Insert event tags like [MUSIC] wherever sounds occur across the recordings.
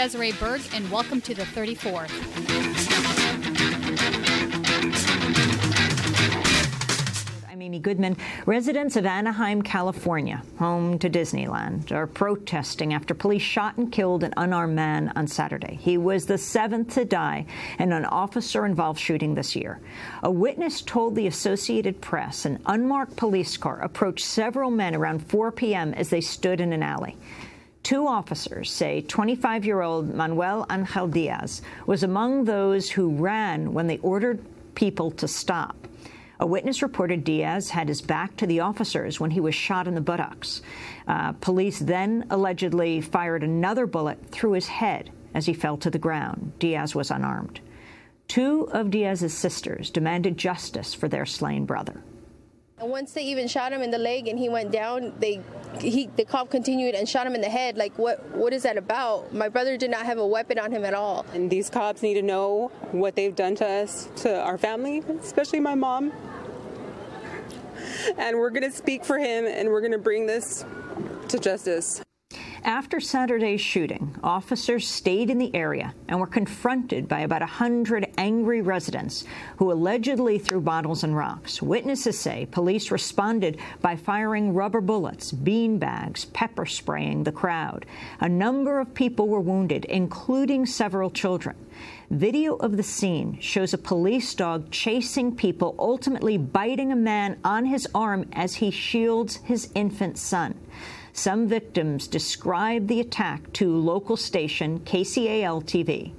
Desiree Berg, and welcome to the 34th. I'm Amy Goodman. Residents of Anaheim, California, home to Disneyland, are protesting after police shot and killed an unarmed man on Saturday. He was the seventh to die in an officer involved shooting this year. A witness told the Associated Press an unmarked police car approached several men around 4 p.m. as they stood in an alley. Two officers say 25 year old Manuel Angel Diaz was among those who ran when they ordered people to stop. A witness reported Diaz had his back to the officers when he was shot in the buttocks. Uh, police then allegedly fired another bullet through his head as he fell to the ground. Diaz was unarmed. Two of Diaz's sisters demanded justice for their slain brother. Once they even shot him in the leg and he went down, they he the cop continued and shot him in the head. Like what what is that about? My brother did not have a weapon on him at all. And these cops need to know what they've done to us, to our family, especially my mom. And we're going to speak for him and we're going to bring this to justice. After Saturday's shooting, officers stayed in the area and were confronted by about 100 angry residents who allegedly threw bottles and rocks. Witnesses say police responded by firing rubber bullets, bean bags, pepper spraying the crowd. A number of people were wounded, including several children. Video of the scene shows a police dog chasing people, ultimately biting a man on his arm as he shields his infant son. Some victims described the attack to local station KCAL TV.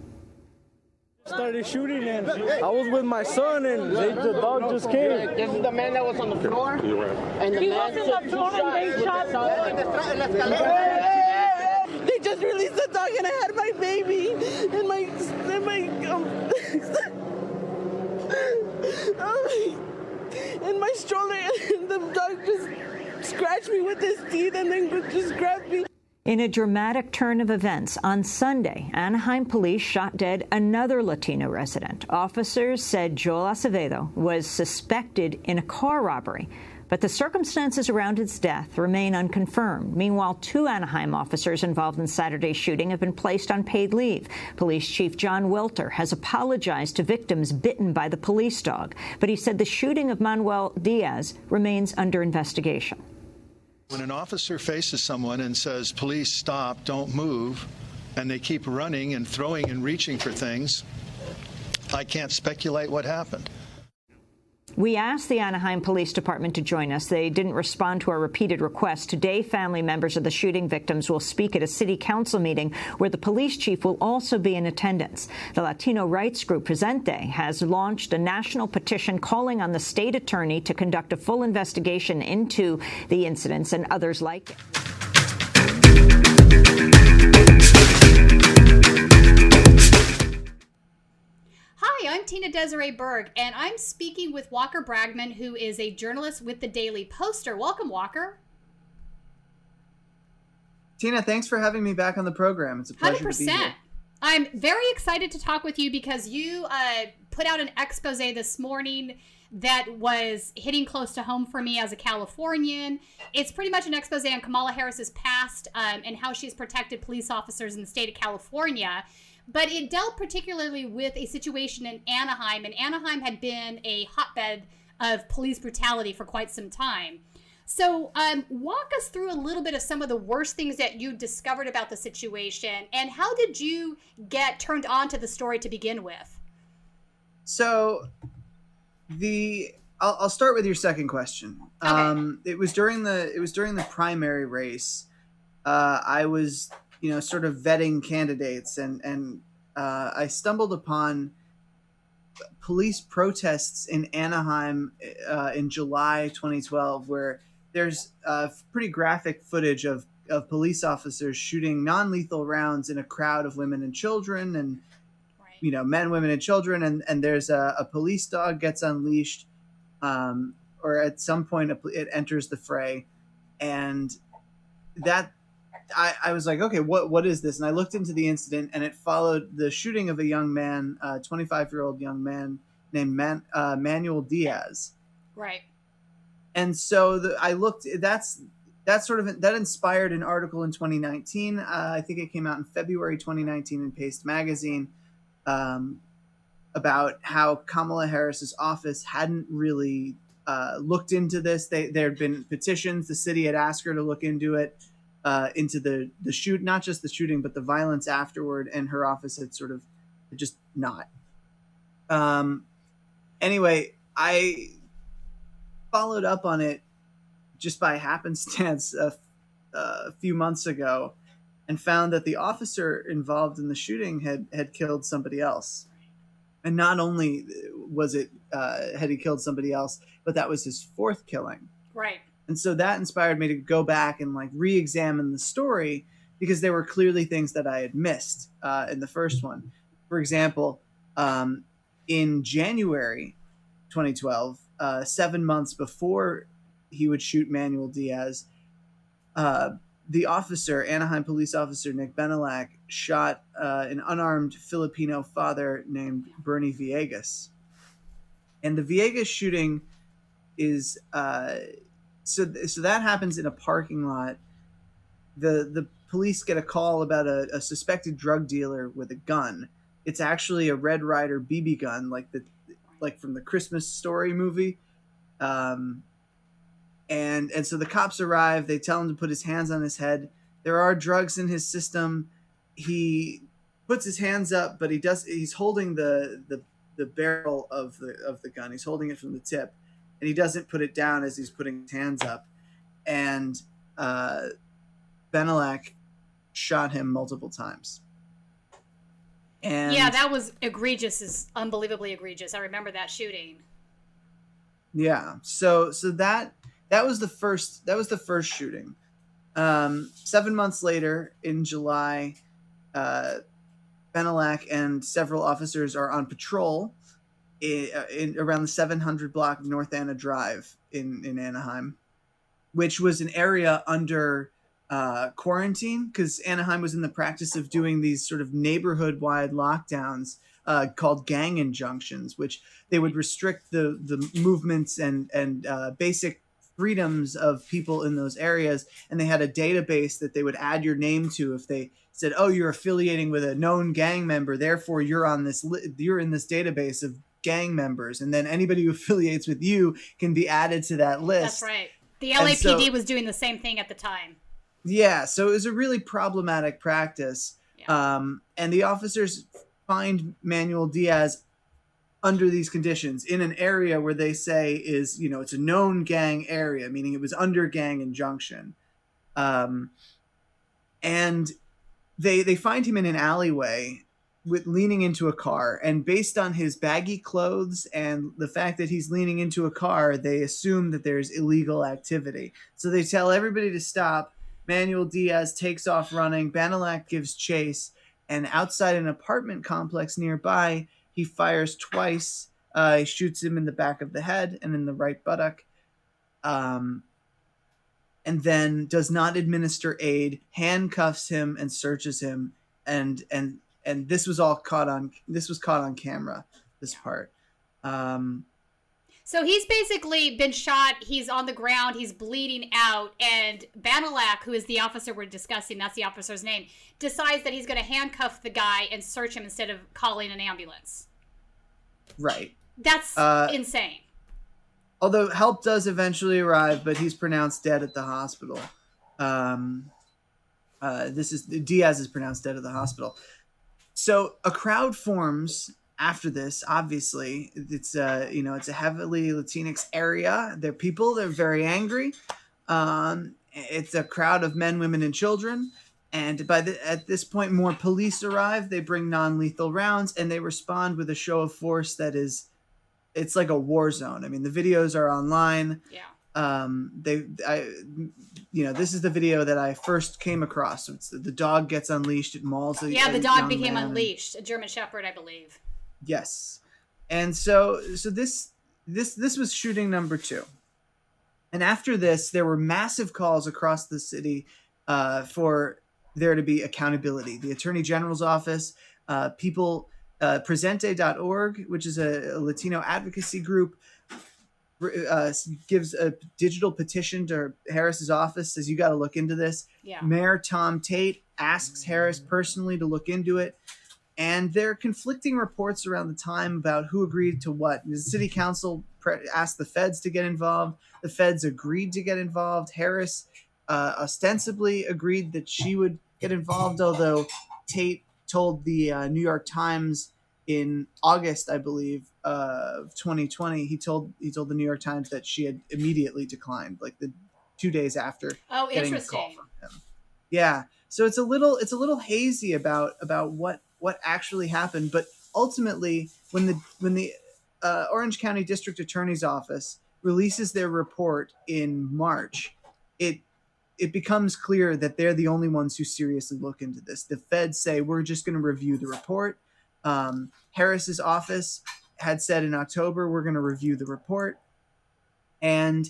Started shooting and I was with my son and they, the dog just came. This is the man that was on the floor. And the he man was on the floor and they shot. They just released the dog and I had my baby and my and my um, [LAUGHS] and my stroller and the dog just scratched me with his teeth and then just grabbed me. In a dramatic turn of events, on Sunday, Anaheim police shot dead another Latino resident. Officers said Joel Acevedo was suspected in a car robbery, but the circumstances around his death remain unconfirmed. Meanwhile, two Anaheim officers involved in Saturday's shooting have been placed on paid leave. Police Chief John Welter has apologized to victims bitten by the police dog, but he said the shooting of Manuel Diaz remains under investigation. When an officer faces someone and says, police, stop, don't move, and they keep running and throwing and reaching for things, I can't speculate what happened. We asked the Anaheim Police Department to join us. They didn't respond to our repeated requests. Today, family members of the shooting victims will speak at a city council meeting where the police chief will also be in attendance. The Latino rights group Presente has launched a national petition calling on the state attorney to conduct a full investigation into the incidents and others like it. Tina Desiree Berg, and I'm speaking with Walker Bragman, who is a journalist with the Daily Poster. Welcome, Walker. Tina, thanks for having me back on the program. It's a pleasure 100%. to be here. I'm very excited to talk with you because you uh, put out an expose this morning that was hitting close to home for me as a Californian. It's pretty much an expose on Kamala Harris's past um, and how she's protected police officers in the state of California. But it dealt particularly with a situation in Anaheim, and Anaheim had been a hotbed of police brutality for quite some time. So, um, walk us through a little bit of some of the worst things that you discovered about the situation, and how did you get turned on to the story to begin with? So, the I'll, I'll start with your second question. Okay. Um, it was during the it was during the primary race. Uh, I was you know sort of vetting candidates, and and uh, I stumbled upon police protests in Anaheim uh, in July 2012, where there's uh, pretty graphic footage of of police officers shooting non-lethal rounds in a crowd of women and children and Right. you know men women and children and and there's a, a police dog gets unleashed um, or at some point it enters the fray and that I, I was like okay what what is this and i looked into the incident and it followed the shooting of a young man a 25 year old young man named man, uh, manuel diaz Right. and so the, I looked. That's that sort of that inspired an article in 2019. Uh, I think it came out in February 2019 in Paste Magazine um, about how Kamala Harris's office hadn't really uh, looked into this. They, there had been petitions. The city had asked her to look into it, uh, into the the shoot, not just the shooting, but the violence afterward. And her office had sort of just not. Um. Anyway, I followed up on it just by happenstance a, a few months ago, and found that the officer involved in the shooting had had killed somebody else. And not only was it uh, had he killed somebody else, but that was his fourth killing. Right. And so that inspired me to go back and like re-examine the story because there were clearly things that I had missed uh, in the first one. For example, um, in January 2012, uh, seven months before he would shoot Manuel Diaz, uh, the officer, Anaheim police officer Nick Bennallack, shot uh, an unarmed Filipino father named Bernie Villegas. And the Villegas shooting is uh, so so that happens in a parking lot. The the police get a call about a, a suspected drug dealer with a gun. It's actually a Red Ryder BB gun, like the like from the Christmas Story movie. Um, and and so the cops arrive. They tell him to put his hands on his head. There are drugs in his system. He puts his hands up, but he does. He's holding the the the barrel of the of the gun. He's holding it from the tip, and he doesn't put it down as he's putting his hands up. And uh, Bennallack shot him multiple times. And yeah, that was egregious. Is unbelievably egregious. I remember that shooting. Yeah. So so that that was the first that was the first shooting. Um, seven months later, in July, uh, Bennallack and several officers are on patrol in, in around the 700 block of North Anna Drive in in Anaheim, which was an area under uh, quarantine because Anaheim was in the practice of doing these sort of neighborhood wide lockdowns uh, called gang injunctions, which they would restrict the the movements and and uh, basic freedoms of people in those areas, and they had a database that they would add your name to if they said, "Oh, you're affiliating with a known gang member, therefore you're on this li- you're in this database of gang members," and then anybody who [LAUGHS] affiliates with you can be added to that list. That's right. The LAPD so- was doing the same thing at the time. Yeah, so it was a really problematic practice. Um, and the officers find Manuel Diaz under these conditions in an area where they say is, you know, it's a known gang area, meaning it was under gang injunction. Um, and they they find him in an alleyway with leaning into a car. And based on his baggy clothes and the fact that he's leaning into a car they assume that there's illegal activity. So they tell everybody to stop. Manuel diaz takes off running. Bennallack gives chase. And outside an apartment complex nearby he fires twice. Uh, he shoots him in the back of the head and in the right buttock. Um, and then does not administer aid handcuffs him and searches him and and and this was all caught on this was caught on camera this part um So he's basically been shot. He's on the ground. He's bleeding out. And Bennallack, who is the officer we're discussing, that's the officer's name, decides that he's going to handcuff the guy and search him instead of calling an ambulance. right That's Uh, insane. although help does eventually arrive but he's pronounced dead at the hospital um uh this is diaz is pronounced dead at the hospital so a crowd forms after this obviously. It's uh you know it's a heavily latinx area. They're people they're very angry. Um it's a crowd of men women and children. And by the at this point more police arrive. They bring non-lethal rounds and they respond with a show of force that is it's like a war zone. I mean the videos are online. Yeah um they i you know this is the video that i first came across so it's the, the dog gets unleashed it mauls a, Yeah, the dog became and- unleashed. A German Shepherd, I believe. Yes. And so so this this this was shooting number 2. And after this there were massive calls across the city uh, for there to be accountability. The Attorney General's office, uh, people uh, presente.org, which is a, a Latino advocacy group, uh, gives a digital petition to Harris's office, says you got to look into this. Yeah. Mayor Tom Tait asks Harris personally to look into it. And there are conflicting reports around the time about who agreed to what. The city council pre- asked the feds to get involved. The feds agreed to get involved. Harris uh, ostensibly agreed that she would get involved, although Tate told the uh, New York Times in August, I believe, of 2020, he told he told the New York Times that she had immediately declined, like the two days after Oh, getting a call from him. Yeah, so it's a little it's a little hazy about about what what actually happened, but ultimately, when the when the uh, Orange County District Attorney's Office releases their report in March, it it becomes clear that they're the only ones who seriously look into this. The feds say we're just going to review the report. Um, Harris's office had said in October we're going to review the report, and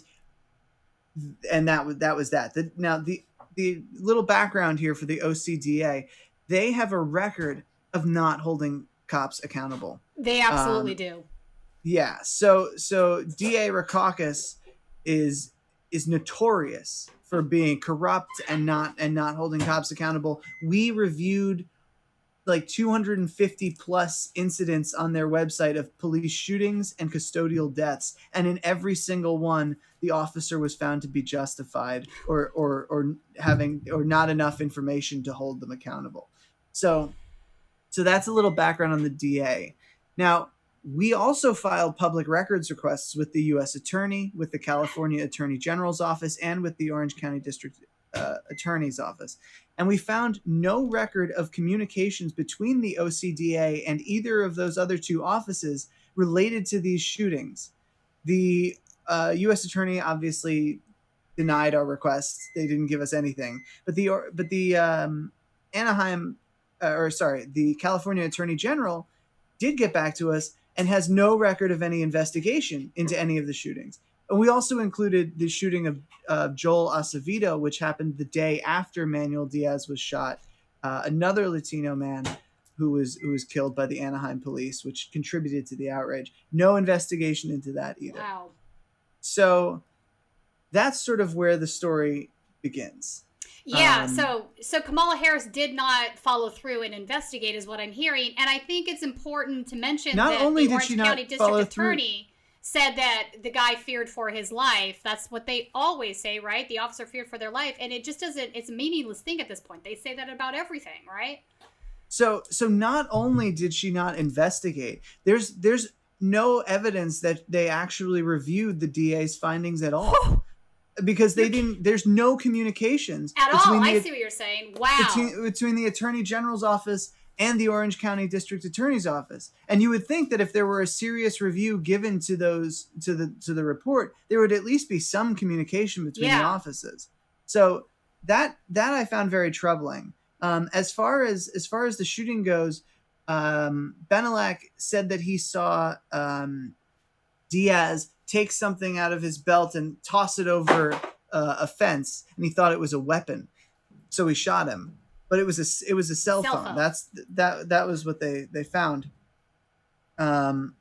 and that was that was that. The, now the the little background here for the OCDA, they have a record of not holding cops accountable. They absolutely Um, do. Yeah. So so DA Rackauckas is is notorious for being corrupt and not and not holding cops accountable. We reviewed like 250 plus incidents on their website of police shootings and custodial deaths and in every single one the officer was found to be justified or or or having or not enough information to hold them accountable. So so that's a little background on the DA. Now, we also filed public records requests with the U.S. Attorney, with the California Attorney General's Office, and with the Orange County District uh, Attorney's Office. And we found no record of communications between the OCDA and either of those other two offices related to these shootings. The uh, U.S. Attorney obviously denied our requests; they didn't give us anything. But the but the um, Anaheim, uh, or sorry, the California Attorney General did get back to us and has no record of any investigation into any of the shootings. And we also included the shooting of uh, Joel Acevedo, which happened the day after Manuel Diaz was shot, uh, another Latino man who was who was killed by the Anaheim police, which contributed to the outrage. No investigation into that either. Wow. So that's sort of where the story begins. Yeah, Um, so so Kamala Harris did not follow through and investigate, is what I'm hearing, and I think it's important to mention Not that only the did Orange she not County follow District through- Attorney said that the guy feared for his life. That's what they always say, right? The officer feared for their life, and it just doesn't. It's a meaningless thing at this point. They say that about everything, right? So so not only did she not investigate, there's there's no evidence that they actually reviewed the DA's findings at all. [GASPS] because they didn't there's no communications At all. I see what you're saying. Wow. between, between the attorney general's office and the Orange County District Attorney's office. And you would think that if there were a serious review given to those to the to the report, there would at least be some communication between the offices. So that that I found very troubling. Um, as far as as far as the shooting goes, um, Bennallack said that he saw um, Diaz take something out of his belt and toss it over uh, a fence, and he thought it was a weapon, so he shot him. But it was a it was a cell, Cell phone. phone. That's that that was what they they found. Um,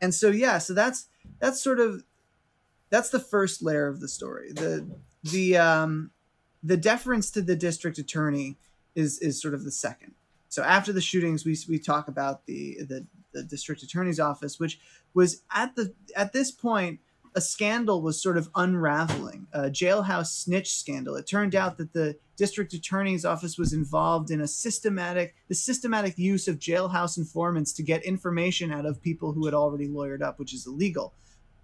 and so yeah, so that's that's sort of that's the first layer of the story. The the um, the deference to the district attorney is is sort of the second. So after the shootings, we we talk about the the, the district attorney's office, which was at the at this point a scandal was sort of unraveling a jailhouse snitch scandal. It turned out that the district attorney's office was involved in a systematic the systematic use of jailhouse informants to get information out of people who had already lawyered up, which is illegal.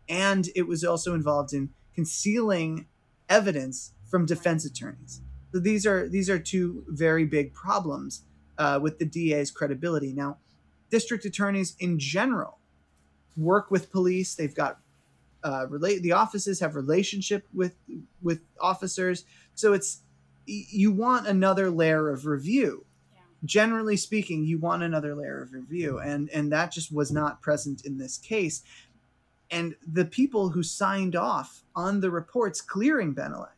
And it was also involved in concealing evidence from defense attorneys. So these are these are two very big problems uh, with the DA's credibility. Now, district attorneys in general work with police. They've got uh, relate. The offices have relationship with with officers. So it's you want another layer of review. Generally speaking, you want another layer of review, and and that just was not present in this case. And the people who signed off on the reports clearing Bennallack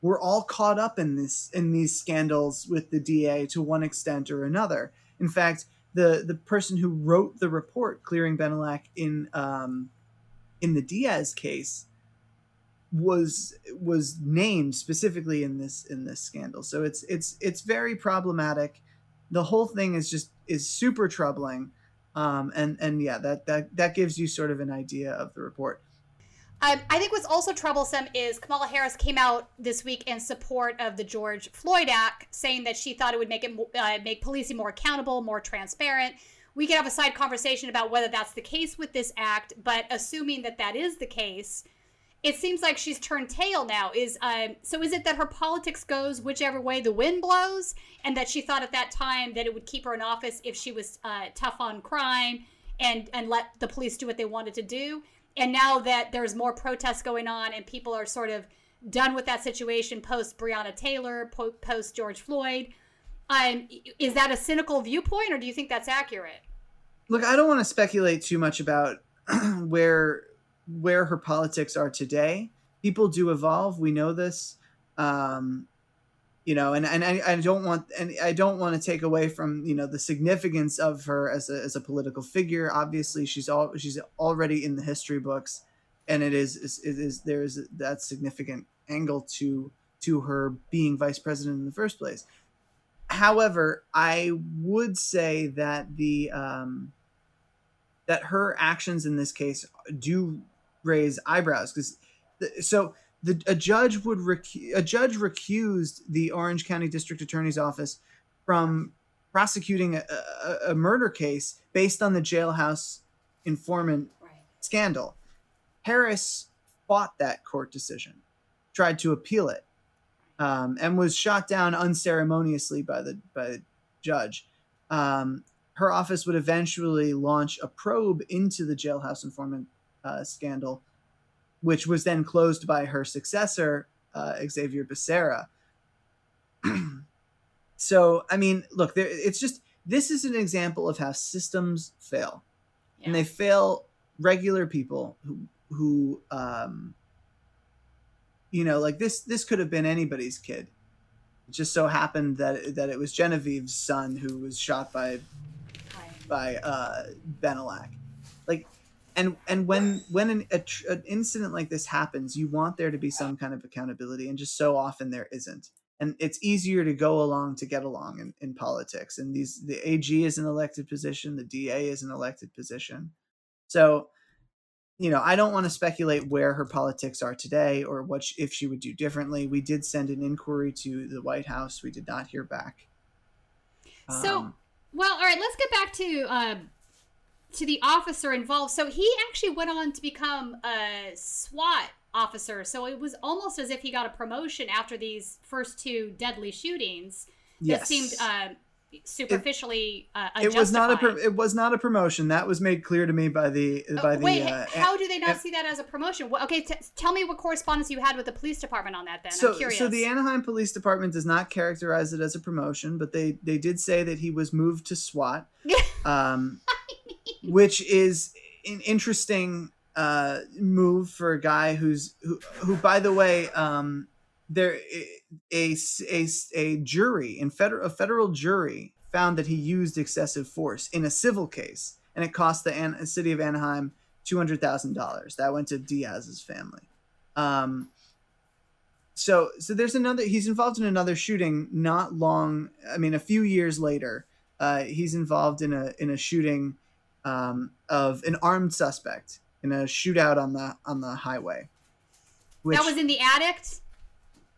were all caught up in this in these scandals with the DA to one extent or another. In fact, the the person who wrote the report clearing Bennallack in um, in the Diaz case was was named specifically in this in this scandal. So it's it's it's very problematic. The whole thing is just is super troubling. Um, and and yeah, that that that gives you sort of an idea of the report. Um, I think what's also troublesome is Kamala Harris came out this week in support of the George Floyd Act, saying that she thought it would make it uh, make policing more accountable, more transparent. We could have a side conversation about whether that's the case with this act, but assuming that that is the case, it seems like she's turned tail now. Is um, so? Is it that her politics goes whichever way the wind blows, and that she thought at that time that it would keep her in office if she was uh, tough on crime and and let the police do what they wanted to do? And now that there's more protests going on and people are sort of done with that situation post Breonna Taylor, po- post George Floyd, um, is that a cynical viewpoint, or do you think that's accurate? Look, I don't want to speculate too much about [CLEARS THROAT] where where her politics are today. People do evolve. We know this. Um, you know, and, and I, I don't want and I don't want to take away from you know the significance of her as a, as a political figure. Obviously, she's all she's already in the history books, and it is it is there is that significant angle to to her being vice president in the first place. However, I would say that the um, that her actions in this case do raise eyebrows because so the a judge would recu- a judge recused the Orange County District Attorney's office from prosecuting a, a, a murder case based on the jailhouse informant right. scandal. Harris fought that court decision, tried to appeal it, um, and was shot down unceremoniously by the by the judge. Um, her office would eventually launch a probe into the jailhouse informant uh, scandal, which was then closed by her successor, uh, Xavier Becerra. [CLEARS THROAT] so, I mean, look, there, it's just this is an example of how systems fail, yeah. and they fail regular people who who um, you know, like this. This could have been anybody's kid. It just so happened that that it was Genevieve's son who was shot by by uh, Bennallack. Like and and when when an, a, an incident like this happens you want there to be some kind of accountability and just so often there isn't and it's easier to go along to get along in, in politics and these the ag is an elected position the da is an elected position so you know i don't want to speculate where her politics are today or what she, if she would do differently we did send an inquiry to the white house we did not hear back so um, well all right let's get back to uh, to the officer involved. So he actually went on to become a SWAT officer. So it was almost as if he got a promotion after these first two deadly shootings. Yes. That seemed uh, superficially it, uh, it was not a pro- it was not a promotion. That was made clear to me by the by the wait uh, how do they not see that as a promotion? Well, okay t- tell me what correspondence you had with the police department on that then. So, I'm curious. so the anaheim police department does not characterize it as a promotion but they they did say that he was moved to swat [LAUGHS] um which is an interesting uh, move for a guy who's who, who by the way, um, there a, a, a jury in federal a federal jury found that he used excessive force in a civil case, and it cost the An- city of Anaheim two hundred thousand dollars. That went to Diaz's family. Um, so so there's another. He's involved in another shooting. Not long. I mean, a few years later, uh, he's involved in a in a shooting um, of an armed suspect in a shootout on the on the highway. Which, that was in the attic.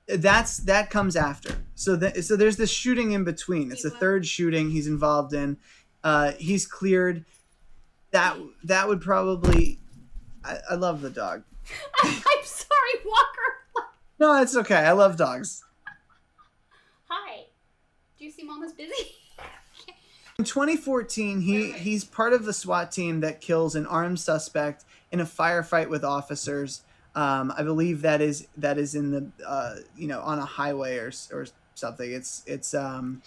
That's that comes after. So the, so there's this shooting in between. It's the third shooting he's involved in. Uh, he's cleared. That that would probably. I, I love the dog. [LAUGHS] I'm sorry, Walker. no, it's okay. I love dogs. Hi. Do you see Mama's busy? [LAUGHS] In 2014, he he's part of the SWAT team that kills an armed suspect in a firefight with officers. Um, I believe that is that is in the uh, you know on a highway or or something. It's it's um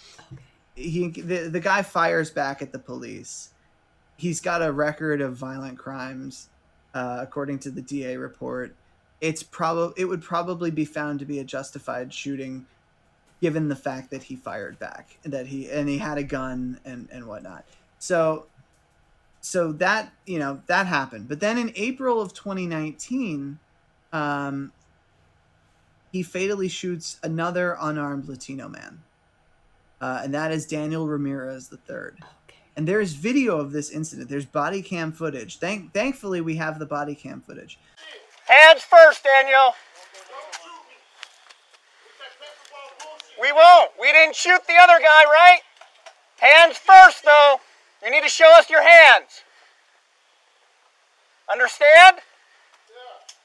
he the the guy fires back at the police. He's got a record of violent crimes, uh, according to the DA report. It's probably it would probably be found to be a justified shooting given the fact that he fired back and that he and he had a gun and and whatnot. So so that you know that happened. But then in April of 2019, um, he fatally shoots another unarmed Latino man, uh, and that is Daniel Ramirez III. Okay. And there's video of this incident. There's body cam footage. Thank, thankfully, we have the body cam footage. Hands first, Daniel. We won't. We didn't shoot the other guy, right? Hands first, though. You need to show us your hands. Understand?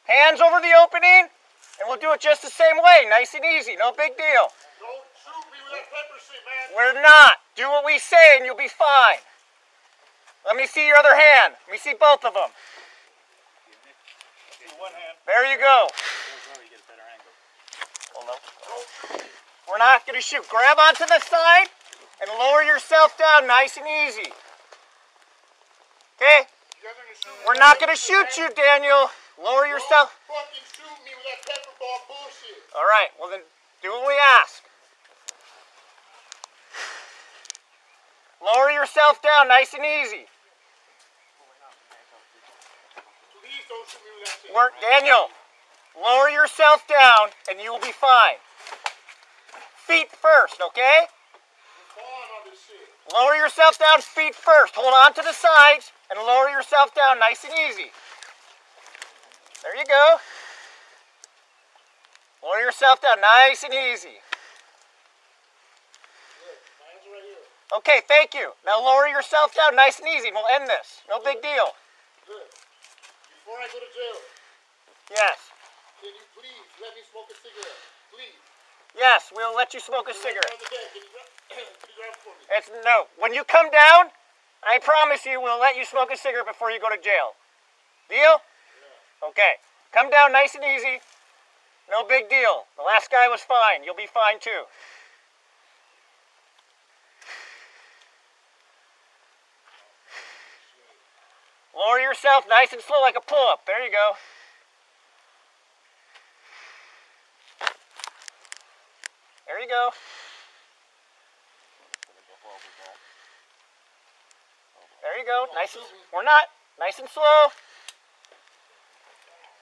Hands over the opening, and we'll do it just the same way. Nice and easy. No big deal. No stupid little paper shirt, man. We're not. Do what we say, and you'll be fine. Let me see your other hand. Let me see both of them. There you go. We're not going to shoot. Grab onto the side and lower yourself down nice and easy. Okay? We're not going to shoot you, Daniel. Lower yourself. All right. Well, then do what we ask. Lower yourself down nice and easy. Work, Daniel. Lower yourself down and you will be fine. Feet first, okay? Lower yourself down, feet first. Hold on to the sides and lower yourself down nice and easy. There you go. Lower yourself down nice and easy. Okay, thank you. Now lower yourself down nice and easy. We'll end this. No big deal. Before I go to jail, Yes. can you please let me smoke a cigarette? Please. Yes, we'll let you smoke a cigarette. On the can you grab, [CLEARS THROAT] can you grab it for me? It's no. When you come down, I promise you we'll let you smoke a cigarette before you go to jail. Deal? Okay. Come down nice and easy. No big deal. The last guy was fine. You'll be fine too. Lower yourself nice and slow like a pull up. There you go. There you go. There you go. Nice and we're not. Nice and slow.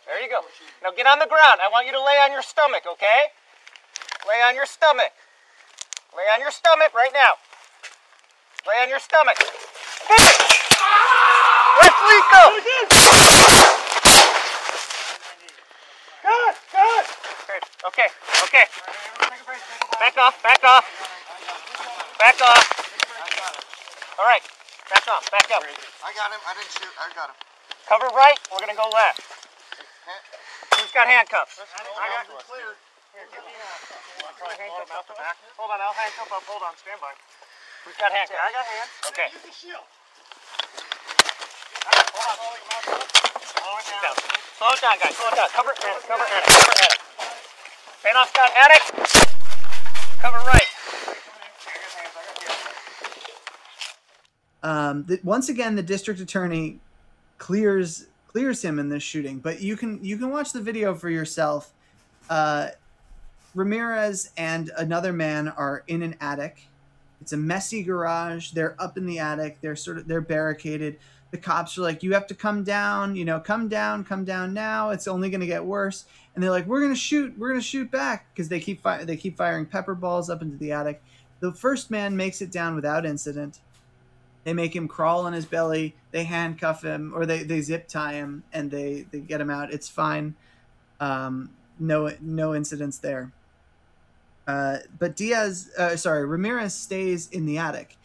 There you go. Now get on the ground. I want you to lay on your stomach, okay? Lay on your stomach. Lay on your stomach right now. Lay on your stomach. Let's Lico! Good, good. Good. Okay, okay. Back off, back off. Back off. All right, back off, back up. I got him. I didn't shoot. I got him. Cover right, we're gonna go left. Who's got handcuffs? I got him cleared. Hold on, I'll handcuff up. Hold on, stand by. Who's got handcuffs? I got hands. Okay. Use the shield. Slow it down. Slow it down, guys. Slow it down. Cover attic. Cover attic. Cover attic. Panoff's got attic. Cover right. Um, the, once again, the district attorney clears clears him in this shooting, but you can you can watch the video for yourself. Uh, Ramirez and another man are in an attic. It's a messy garage. They're up in the attic. They're sort of they're barricaded. The cops are like, "You have to come down. You know, come down, come down now. It's only going to get worse." And they're like, "We're going to shoot. We're going to shoot back because they keep fi- they keep firing pepper balls up into the attic." The first man makes it down without incident. They make him crawl on his belly. They handcuff him or they, they zip tie him and they, they get him out. It's fine. Um, no no incidents there. Uh, but Diaz, uh, sorry, Ramirez stays in the attic,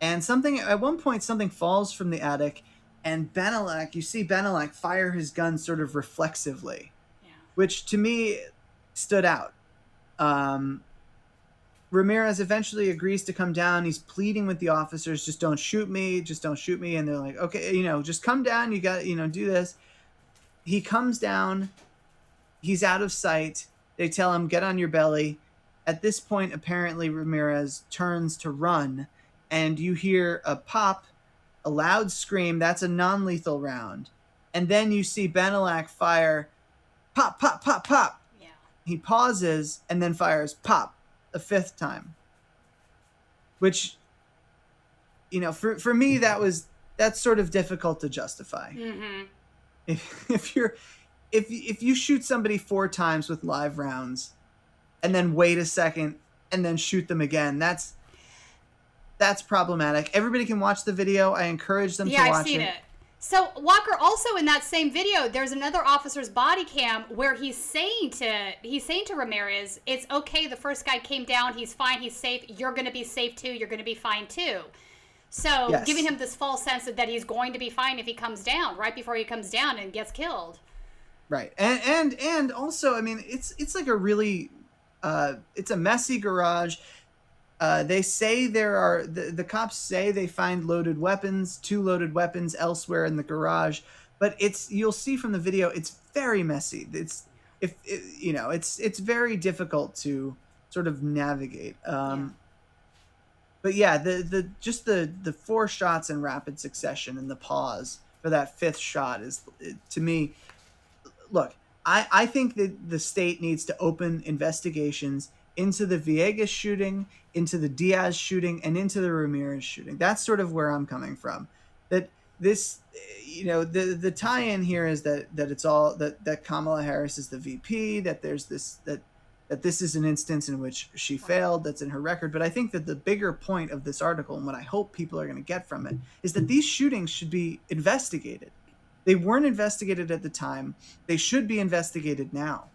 and something at one point something falls from the attic, and Bennallack, you see Bennallack fire his gun sort of reflexively, which to me stood out. Um, Ramirez eventually agrees to come down. He's pleading with the officers, just don't shoot me, just don't shoot me. And they're like, okay, you know, just come down. You got, you know, do this. He comes down. He's out of sight. They tell him, get on your belly. At this point, apparently, Ramirez turns to run, and you hear a pop, a loud scream. That's a non lethal round. And then you see Bennallack fire pop, pop, pop, pop. Yeah. He pauses and then fires pop a fifth time. Which, you know, for, for me, that was that's sort of difficult to justify. Mm-hmm. If if you're if if you shoot somebody four times with live rounds, and then wait a second and then shoot them again, that's that's problematic. Everybody can watch the video. I encourage them Yeah, to watch I've seen it. it. So Walker also in that same video, there's another officer's body cam where he's saying to he's saying to Ramirez, "It's okay. The first guy came down. He's fine. He's safe. You're going to be safe too. You're going to be fine too." So Yes. giving him this false sense of that he's going to be fine if he comes down right before he comes down and gets killed. Right. And and and also, I mean, it's it's like a really uh it's a messy garage. Uh, they say there are the, the cops say they find loaded weapons, two loaded weapons elsewhere in the garage, but it's you'll see from the video it's very messy. It's if it, you know it's it's very difficult to sort of navigate. Um, But yeah, the the just the the four shots in rapid succession and the pause for that fifth shot is to me look, I, I think that the state needs to open investigations into the Villegas shooting, into the Diaz shooting, and into the Ramirez shooting. That's sort of where I'm coming from. That this, you know, the the tie-in here is that that it's all that that Kamala Harris is the VP. That there's this that that this is an instance in which she failed. That's in her record. But I think that the bigger point of this article and what I hope people are going to get from it is that these shootings should be investigated. They weren't investigated at the time. They should be investigated now.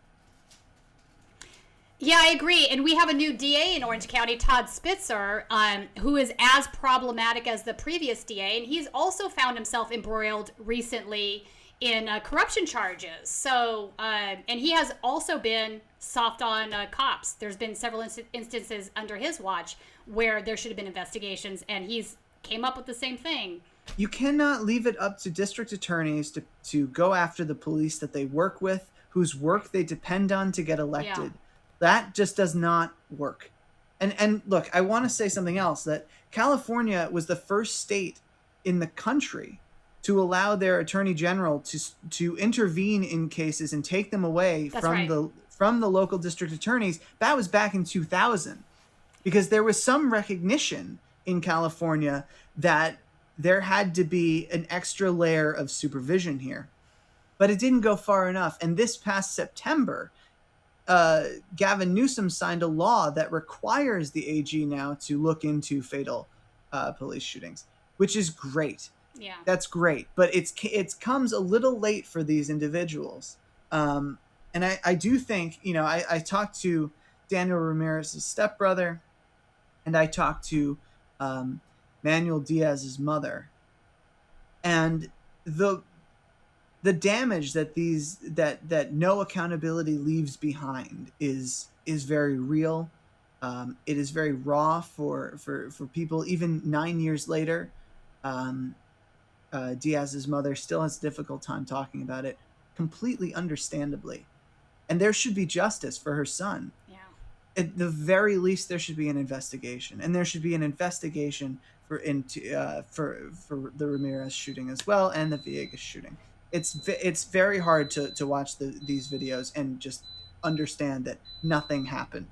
Yeah, I agree. And we have a new DA in Orange County, Todd Spitzer, um, who is as problematic as the previous DA. And he's also found himself embroiled recently in uh, corruption charges. So, uh, and he has also been soft on uh, cops. There's been several inst- instances under his watch where there should have been investigations, and he's came up with the same thing. You cannot leave it up to district attorneys to, to go after the police that they work with, whose work they depend on to get elected. That just does not work. And and look, I want to say something else that California was the first state in the country to allow their attorney general to to intervene in cases and take them away That's from right. the from the local district attorneys. That was back in 2000 because there was some recognition in California that there had to be an extra layer of supervision here. But it didn't go far enough. And this past September, uh, Gavin Newsom signed a law that requires the AG now to look into fatal uh, police shootings, which is great. Yeah. That's great, but it's it comes a little late for these individuals. Um, and I, I do think you know I, I talked to Daniel Ramirez's stepbrother, and I talked to um, Manuel Diaz's mother, and the the damage that these that that no accountability leaves behind is is very real. Um, it is very raw for for for people even nine years later. Um, uh, Diaz's mother still has a difficult time talking about it, completely understandably. And there should be justice for her son. Yeah. At the very least, there should be an investigation, and there should be an investigation for into uh, for for the Ramirez shooting as well and the Villegas shooting. It's it's very hard to to watch the, these videos and just understand that nothing happened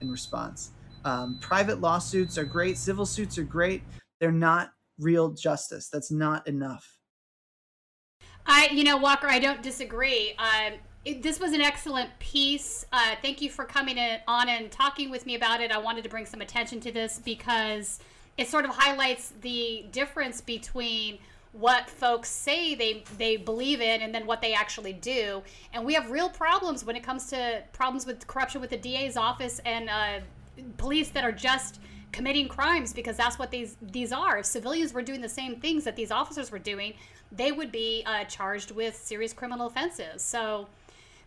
in response. Um, private lawsuits are great, civil suits are great. They're not real justice. That's not enough. I, you know, Walker, I don't disagree. Um, it, this was an excellent piece. Uh, thank you for coming in, on and talking with me about it. I wanted to bring some attention to this because it sort of highlights the difference between what folks say they they believe in and then what they actually do. And we have real problems when it comes to problems with corruption with the DA's office and uh, police that are just committing crimes because that's what these these are. If civilians were doing the same things that these officers were doing, they would be uh, charged with serious criminal offenses. So,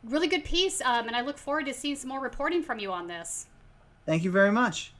really good piece, um, and I look forward to seeing some more reporting from you on this. Thank you very much.